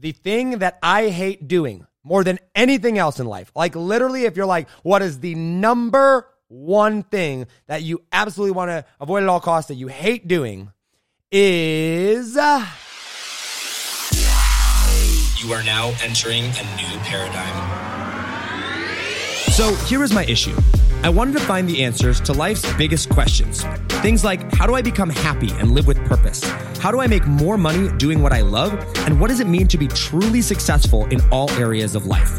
the thing that I hate doing more than anything else in life. Like literally, if you're like, what is the number one thing that you absolutely want to avoid at all costs that you hate doing is. Uh, You are now entering a new paradigm. So here is my issue. I wanted to find the answers to life's biggest questions. Things like how do I become happy and live with purpose? How do I make more money doing what I love? And what does it mean to be truly successful in all areas of life?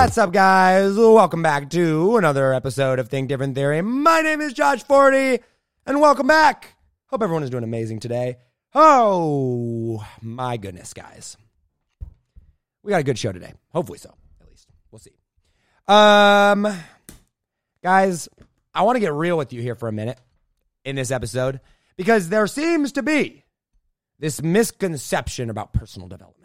What's up, guys? Welcome back to another episode of Think Different Theory. My name is Josh Forti, and welcome back. Hope everyone is doing amazing today. Oh, my goodness, guys. We got a good show today. Hopefully so, at least. We'll see. Um, guys, I want to get real with you here for a minute in this episode because there seems to be this misconception about personal development.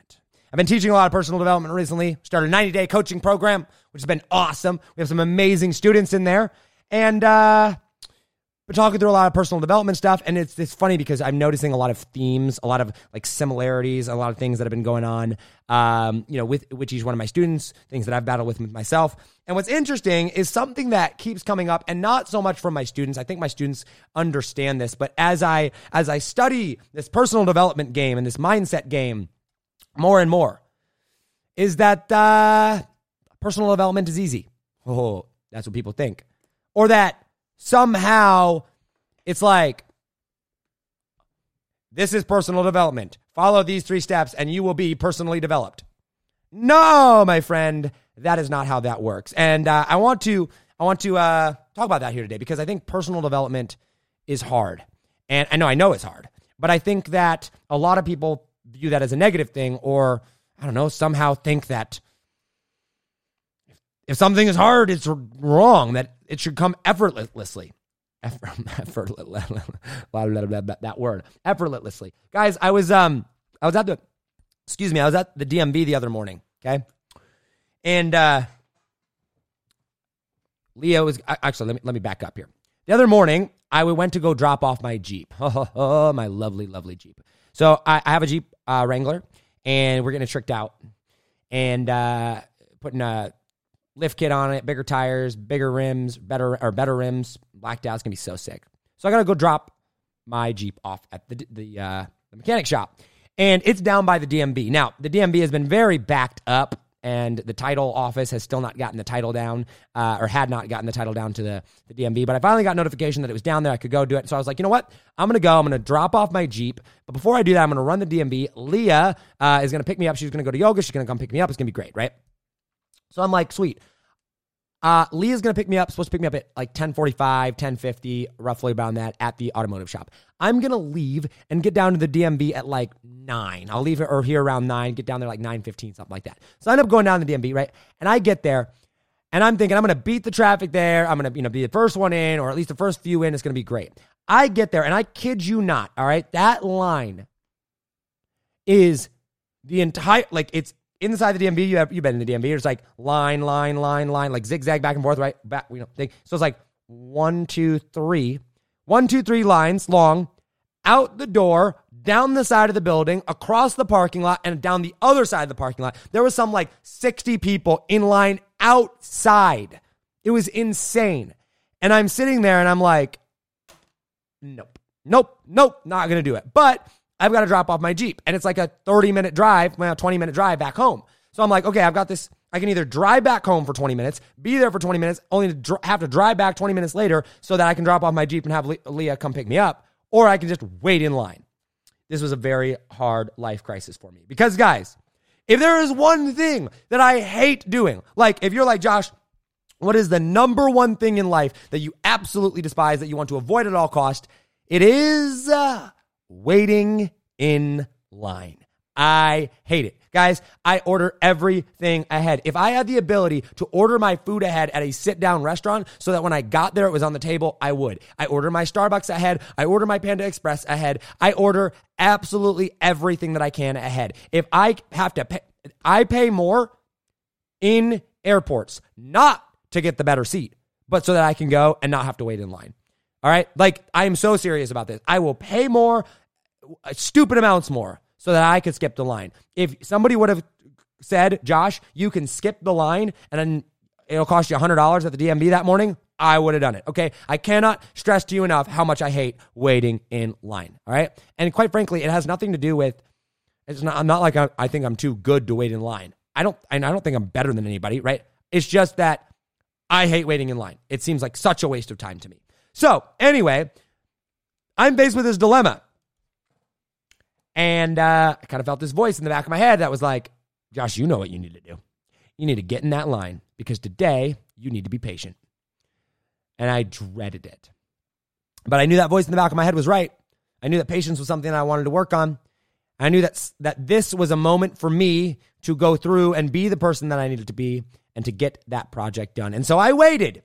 I've been teaching a lot of personal development recently. Started a 90 day coaching program, which has been awesome. We have some amazing students in there. And uh, we're talking through a lot of personal development stuff. And it's, it's funny because I'm noticing a lot of themes, a lot of like similarities, a lot of things that have been going on, um, you know, with which each one of my students, things that I've battled with myself. And what's interesting is something that keeps coming up and not so much from my students. I think my students understand this, but as I as I study this personal development game and this mindset game, more and more is that uh, personal development is easy. Oh, that's what people think. Or that somehow it's like, this is personal development. Follow these three steps and you will be personally developed. No, my friend, that is not how that works. And uh, I want to I want to uh, talk about that here today because I think personal development is hard, and I know I know it's hard, but I think that a lot of people view that as a negative thing, or I don't know, somehow think that if something is hard, it's wrong, that it should come effortlessly. Effortless, that word, effortlessly. Guys, I was um, I was at the, excuse me, I was at the DMV the other morning. Okay, and uh, Leah was actually let me let me back up here. The other morning, I went to go drop off my Jeep. Oh, my lovely, lovely Jeep. So I, I have a Jeep uh, Wrangler, and we're getting it tricked out and uh, putting a lift kit on it, bigger tires, bigger rims, better or better rims. Blacked out. It's gonna be so sick. So I gotta go drop my Jeep off at the the, uh, the mechanic shop, and it's down by the DMV. Now the DMV has been very backed up. And the title office has still not gotten the title down, uh, or had not gotten the title down to the, the DMV. But I finally got notification that it was down there. I could go do it. So I was like, you know what? I'm going to go. I'm going to drop off my Jeep. But before I do that, I'm going to run the DMV. Leah uh, is going to pick me up. She's going to go to yoga. She's going to come pick me up. It's going to be great, right? So I'm like, sweet. Uh, Leah's gonna pick me up. Supposed to pick me up at like 10:45, 10:50, roughly around that, at the automotive shop. I'm gonna leave and get down to the DMV at like nine. I'll leave or here around nine. Get down there like 9:15, something like that. So I end up going down to the DMV, right? And I get there, and I'm thinking I'm gonna beat the traffic there. I'm gonna you know be the first one in, or at least the first few in. It's gonna be great. I get there, and I kid you not. All right, that line is the entire like it's inside the DMV, you have you've been in the DMV. It's like line, line, line, line, like zigzag back and forth, right? Back, you know, thing. So it's like one, two, three, one, two, three lines long, out the door, down the side of the building, across the parking lot, and down the other side of the parking lot. There was some like 60 people in line outside. It was insane. And I'm sitting there and I'm like, nope, nope, nope, not gonna do it. But I've got to drop off my Jeep. And it's like a 30 minute drive, well, 20 minute drive back home. So I'm like, okay, I've got this. I can either drive back home for 20 minutes, be there for 20 minutes, only to dr- have to drive back 20 minutes later so that I can drop off my Jeep and have Le- Leah come pick me up, or I can just wait in line. This was a very hard life crisis for me. Because, guys, if there is one thing that I hate doing, like if you're like, Josh, what is the number one thing in life that you absolutely despise that you want to avoid at all cost? It is uh, waiting in line. I hate it. Guys, I order everything ahead. If I had the ability to order my food ahead at a sit down restaurant so that when I got there it was on the table, I would. I order my Starbucks ahead. I order my Panda Express ahead. I order absolutely everything that I can ahead. If I have to pay, I pay more in airports, not to get the better seat, but so that I can go and not have to wait in line. All right. Like, I am so serious about this. I will pay more, uh, stupid amounts more, so that I could skip the line. If somebody would have said, Josh, you can skip the line and then it'll cost you $100 at the DMV that morning, I would have done it. Okay. I cannot stress to you enough how much I hate waiting in line. All right. And quite frankly, it has nothing to do with, it's not, I'm not like I, I think I'm too good to wait in line. I don't, and I don't think I'm better than anybody, right? It's just that I hate waiting in line. It seems like such a waste of time to me. So, anyway, I'm faced with this dilemma. And uh, I kind of felt this voice in the back of my head that was like, Josh, you know what you need to do. You need to get in that line because today you need to be patient. And I dreaded it. But I knew that voice in the back of my head was right. I knew that patience was something I wanted to work on. I knew that, that this was a moment for me to go through and be the person that I needed to be and to get that project done. And so I waited,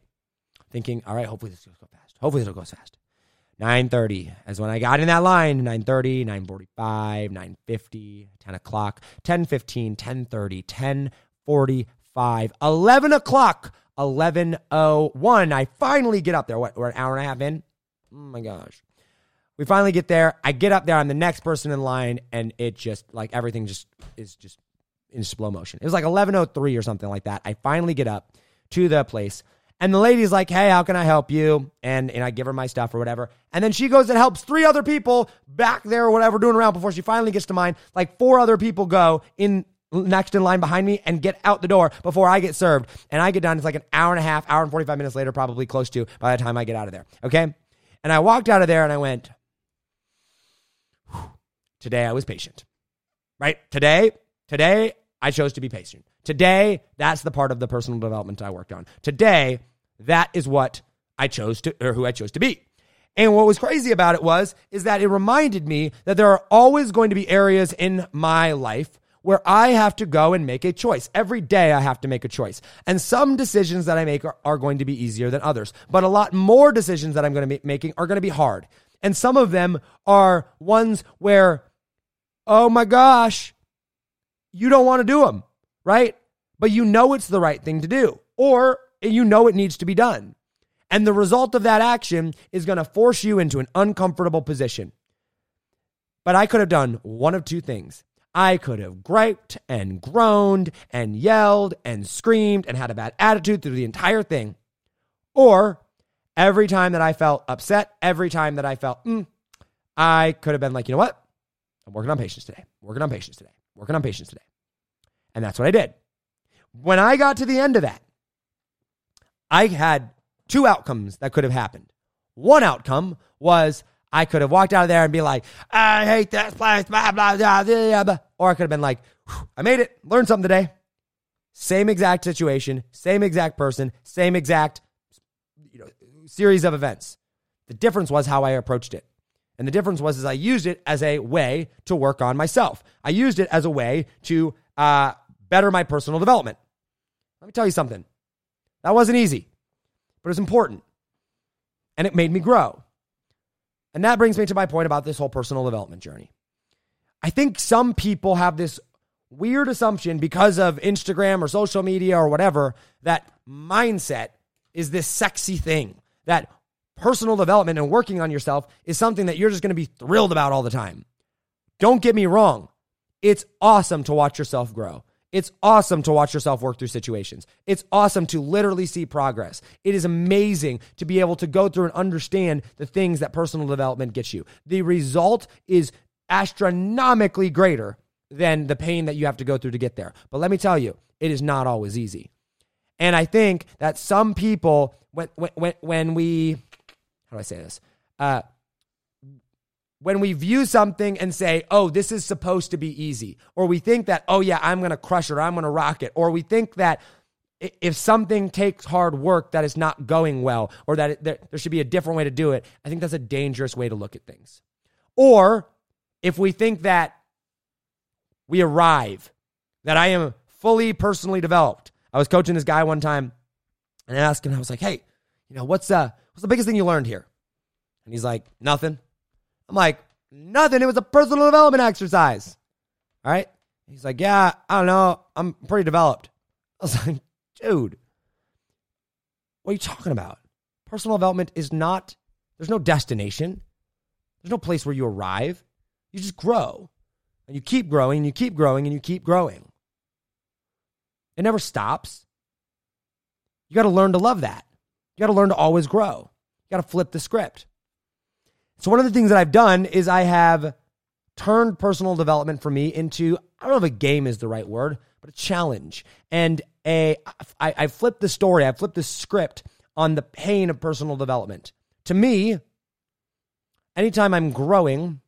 thinking, all right, hopefully this. Hopefully will go as fast. 9.30 as when I got in that line, 9.30, 9.45, 9.50, 10 o'clock, 10.15, 10.30, 10.45, 11 o'clock, 11.01. I finally get up there. What, we're an hour and a half in? Oh my gosh. We finally get there. I get up there. I'm the next person in line, and it just, like, everything just is just in slow motion. It was like 11:03 or something like that. I finally get up to the place and the lady's like, "Hey, how can I help you?" And and I give her my stuff or whatever. And then she goes and helps three other people back there or whatever doing around before she finally gets to mine. Like four other people go in next in line behind me and get out the door before I get served. And I get done. It's like an hour and a half, hour and 45 minutes later, probably close to by the time I get out of there. Okay. And I walked out of there and I went, today I was patient. Right? Today, today I chose to be patient. Today, that's the part of the personal development I worked on. Today, that is what I chose to, or who I chose to be. And what was crazy about it was, is that it reminded me that there are always going to be areas in my life where I have to go and make a choice. Every day I have to make a choice. And some decisions that I make are, are going to be easier than others. But a lot more decisions that I'm going to be making are going to be hard. And some of them are ones where, oh my gosh, you don't want to do them, right? But you know it's the right thing to do, or you know it needs to be done. And the result of that action is going to force you into an uncomfortable position. But I could have done one of two things. I could have griped and groaned and yelled and screamed and had a bad attitude through the entire thing. Or every time that I felt upset, every time that I felt, mm, I could have been like, you know what? I'm working on patience today. Working on patience today. Working on patience today. And that's what I did. When I got to the end of that, I had two outcomes that could have happened. One outcome was I could have walked out of there and be like, I hate this place, blah, blah, blah, blah, blah. Or I could have been like, I made it, learned something today. Same exact situation, same exact person, same exact you know, series of events. The difference was how I approached it. And the difference was is I used it as a way to work on myself. I used it as a way to uh, better my personal development. Let me tell you something. That wasn't easy, but it was important. And it made me grow. And that brings me to my point about this whole personal development journey. I think some people have this weird assumption because of Instagram or social media or whatever that mindset is this sexy thing, that personal development and working on yourself is something that you're just going to be thrilled about all the time. Don't get me wrong. It's awesome to watch yourself grow. It's awesome to watch yourself work through situations. It's awesome to literally see progress. It is amazing to be able to go through and understand the things that personal development gets you. The result is astronomically greater than the pain that you have to go through to get there. But let me tell you, it is not always easy. And I think that some people, when, when, when we, how do I say this? Uh, when we view something and say, oh, this is supposed to be easy, or we think that, oh, yeah, I'm going to crush it, or I'm going to rock it, or we think that if something takes hard work that is not going well, or that it, there, there should be a different way to do it, I think that's a dangerous way to look at things. Or if we think that we arrive, that I am fully personally developed. I was coaching this guy one time and I asked him, I was like, hey, you know, what's uh what's the biggest thing you learned here? And he's like, nothing. I'm like, nothing. It was a personal development exercise. All right. He's like, yeah, I don't know. I'm pretty developed. I was like, dude, what are you talking about? Personal development is not, there's no destination. There's no place where you arrive. You just grow. And you keep growing and you keep growing and you keep growing. It never stops. You got to learn to love that. You got to learn to always grow. You got to flip the script. So, one of the things that I've done is I have turned personal development for me into, I don't know if a game is the right word, but a challenge. And a, I, I flipped the story, I flipped the script on the pain of personal development. To me, anytime I'm growing,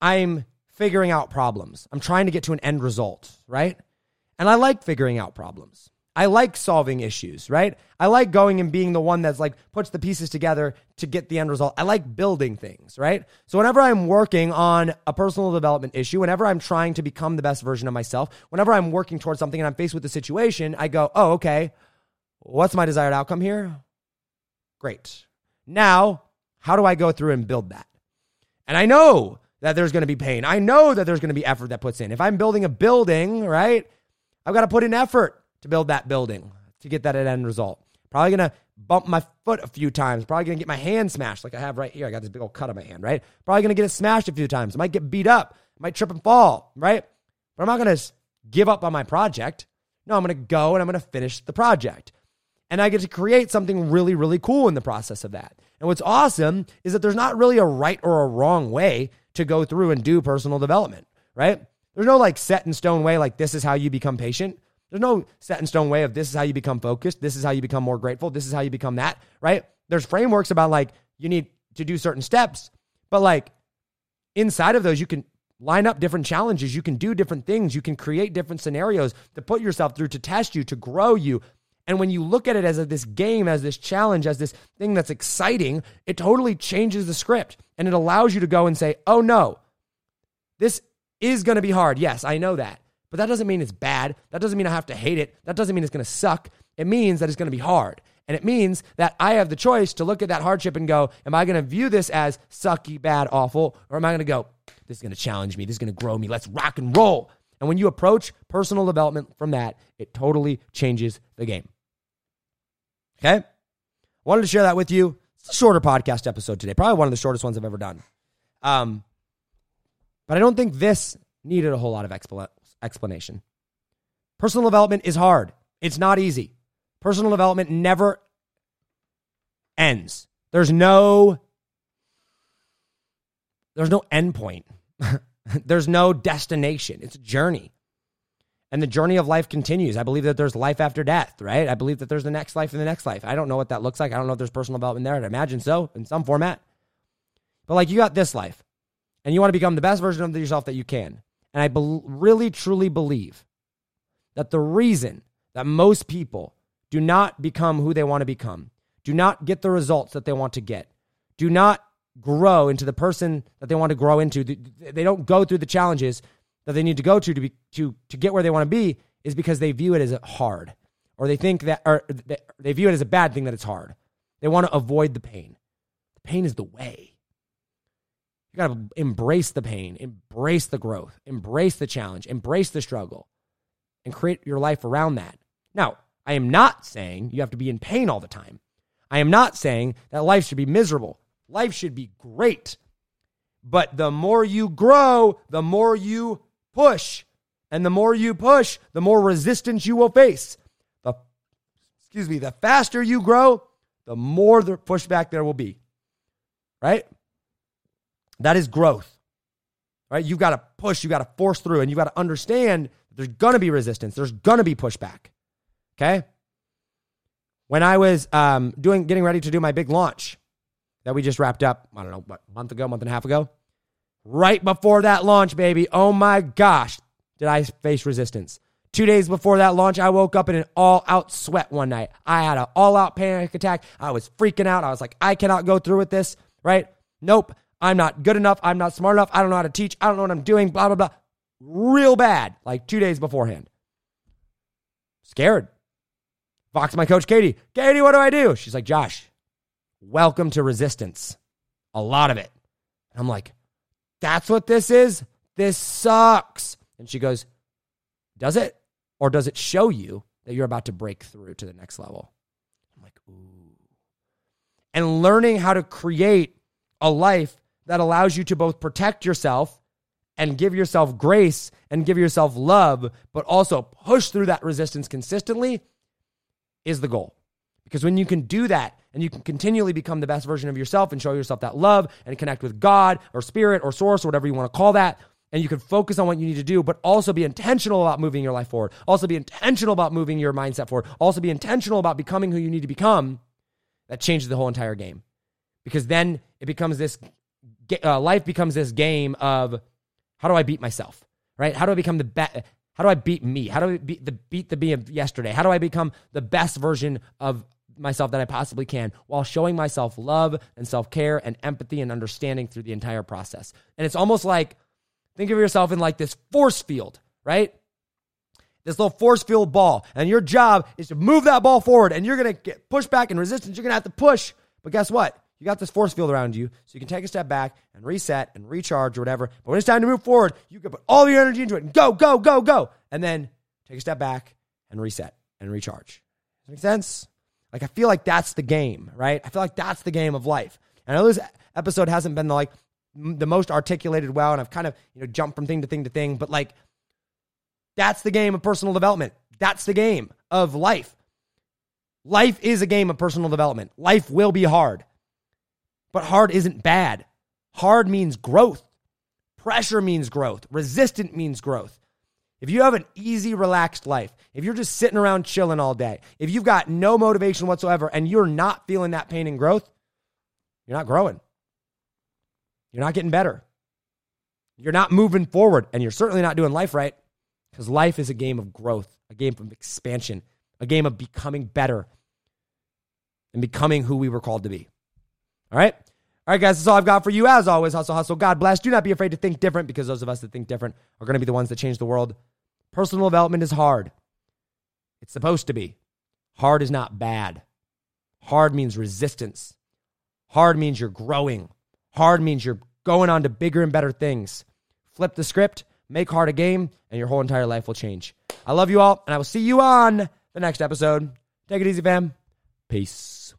I'm figuring out problems. I'm trying to get to an end result, right? And I like figuring out problems. I like solving issues, right? I like going and being the one that's like puts the pieces together to get the end result. I like building things, right? So whenever I'm working on a personal development issue, whenever I'm trying to become the best version of myself, whenever I'm working towards something and I'm faced with a situation, I go, "Oh, okay. What's my desired outcome here?" Great. Now, how do I go through and build that? And I know that there's going to be pain. I know that there's going to be effort that puts in. If I'm building a building, right? I've got to put in effort to build that building to get that end result. Probably gonna bump my foot a few times. Probably gonna get my hand smashed like I have right here. I got this big old cut on my hand, right? Probably gonna get it smashed a few times. I might get beat up. I might trip and fall, right? But I'm not gonna give up on my project. No, I'm gonna go and I'm gonna finish the project. And I get to create something really, really cool in the process of that. And what's awesome is that there's not really a right or a wrong way to go through and do personal development, right? There's no like set in stone way, like this is how you become patient. There's no set in stone way of this is how you become focused. This is how you become more grateful. This is how you become that, right? There's frameworks about like you need to do certain steps, but like inside of those, you can line up different challenges. You can do different things. You can create different scenarios to put yourself through, to test you, to grow you. And when you look at it as a, this game, as this challenge, as this thing that's exciting, it totally changes the script and it allows you to go and say, oh no, this is going to be hard. Yes, I know that. But that doesn't mean it's bad. That doesn't mean I have to hate it. That doesn't mean it's going to suck. It means that it's going to be hard. And it means that I have the choice to look at that hardship and go, am I going to view this as sucky, bad, awful? Or am I going to go, this is going to challenge me. This is going to grow me. Let's rock and roll. And when you approach personal development from that, it totally changes the game. Okay? Wanted to share that with you. It's a shorter podcast episode today, probably one of the shortest ones I've ever done. Um, but I don't think this needed a whole lot of expl- explanation. Personal development is hard. It's not easy. Personal development never ends. There's no there's no endpoint. there's no destination. It's a journey. And the journey of life continues. I believe that there's life after death, right? I believe that there's the next life and the next life. I don't know what that looks like. I don't know if there's personal development there. I'd imagine so in some format. But like you got this life and you want to become the best version of yourself that you can. And I be- really, truly believe that the reason that most people do not become who they want to become, do not get the results that they want to get, do not grow into the person that they want to grow into, they don't go through the challenges that they need to go to to, be, to, to get where they want to be, is because they view it as hard. Or they think that, or they view it as a bad thing that it's hard. They want to avoid the pain. The pain is the way. You got to embrace the pain, embrace the growth, embrace the challenge, embrace the struggle, and create your life around that. Now, I am not saying you have to be in pain all the time. I am not saying that life should be miserable. Life should be great. But the more you grow, the more you push. And the more you push, the more resistance you will face. The excuse me, the faster you grow, the more the pushback there will be. Right? That is growth. Right? You've got to push, you've got to force through, and you've got to understand there's going to be resistance, there's going to be pushback. Okay? When I was um, doing, getting ready to do my big launch that we just wrapped up, I don't know, what, month ago, month and a half ago, right before that launch, baby, oh my gosh, did I face resistance. Two days before that launch, I woke up in an all out sweat one night. I had an all out panic attack. I was freaking out. I was like, I cannot go through with this, right? Nope. I'm not good enough. I'm not smart enough. I don't know how to teach. I don't know what I'm doing. Blah, blah, blah. Real bad, like two days beforehand. Scared. Fox, my coach, Katie. Katie, what do I do? She's like, Josh, welcome to resistance. A lot of it. I'm like, that's what this is? This sucks. And she goes, Does it? Or does it show you that you're about to break through to the next level? I'm like, Ooh. And learning how to create a life that allows you to both protect yourself and give yourself grace and give yourself love, but also push through that resistance consistently is the goal. Because when you can do that and you can continually become the best version of yourself and show yourself that love and connect with God or spirit or source or whatever you want to call that, and you can focus on what you need to do, but also be intentional about moving your life forward. Also be intentional about moving your mindset forward. Also be intentional about becoming who you need to become. That changes the whole entire game. Because then it becomes this uh, life becomes this game of how do I beat myself? Right? How do I become the best? How do I beat me? How do I beat the beat the me of yesterday? How do I become the best version of myself that I possibly can while showing myself love and self-care and empathy and understanding through the entire process. And it's almost like think of yourself in like this force field, right? This little force field ball, and your job is to move that ball forward, and you're gonna get pushed back and resistance. You're gonna have to push, but guess what? You got this force field around you, so you can take a step back and reset and recharge or whatever. But when it's time to move forward, you can put all your energy into it and go, go, go, go. And then take a step back and reset and recharge. Does that make sense? Like I feel like that's the game, right? I feel like that's the game of life. And I know this episode hasn't been like the most articulated well, and I've kind of you know jumped from thing to thing to thing, but like that's the game of personal development. That's the game of life. Life is a game of personal development. Life will be hard. But hard isn't bad. Hard means growth. Pressure means growth. Resistant means growth. If you have an easy, relaxed life, if you're just sitting around chilling all day, if you've got no motivation whatsoever and you're not feeling that pain and growth, you're not growing. You're not getting better. You're not moving forward, and you're certainly not doing life right because life is a game of growth, a game of expansion, a game of becoming better and becoming who we were called to be. All right? All right, guys, that's all I've got for you. As always, hustle, hustle. God bless. Do not be afraid to think different because those of us that think different are going to be the ones that change the world. Personal development is hard. It's supposed to be. Hard is not bad. Hard means resistance. Hard means you're growing. Hard means you're going on to bigger and better things. Flip the script, make hard a game, and your whole entire life will change. I love you all, and I will see you on the next episode. Take it easy, fam. Peace.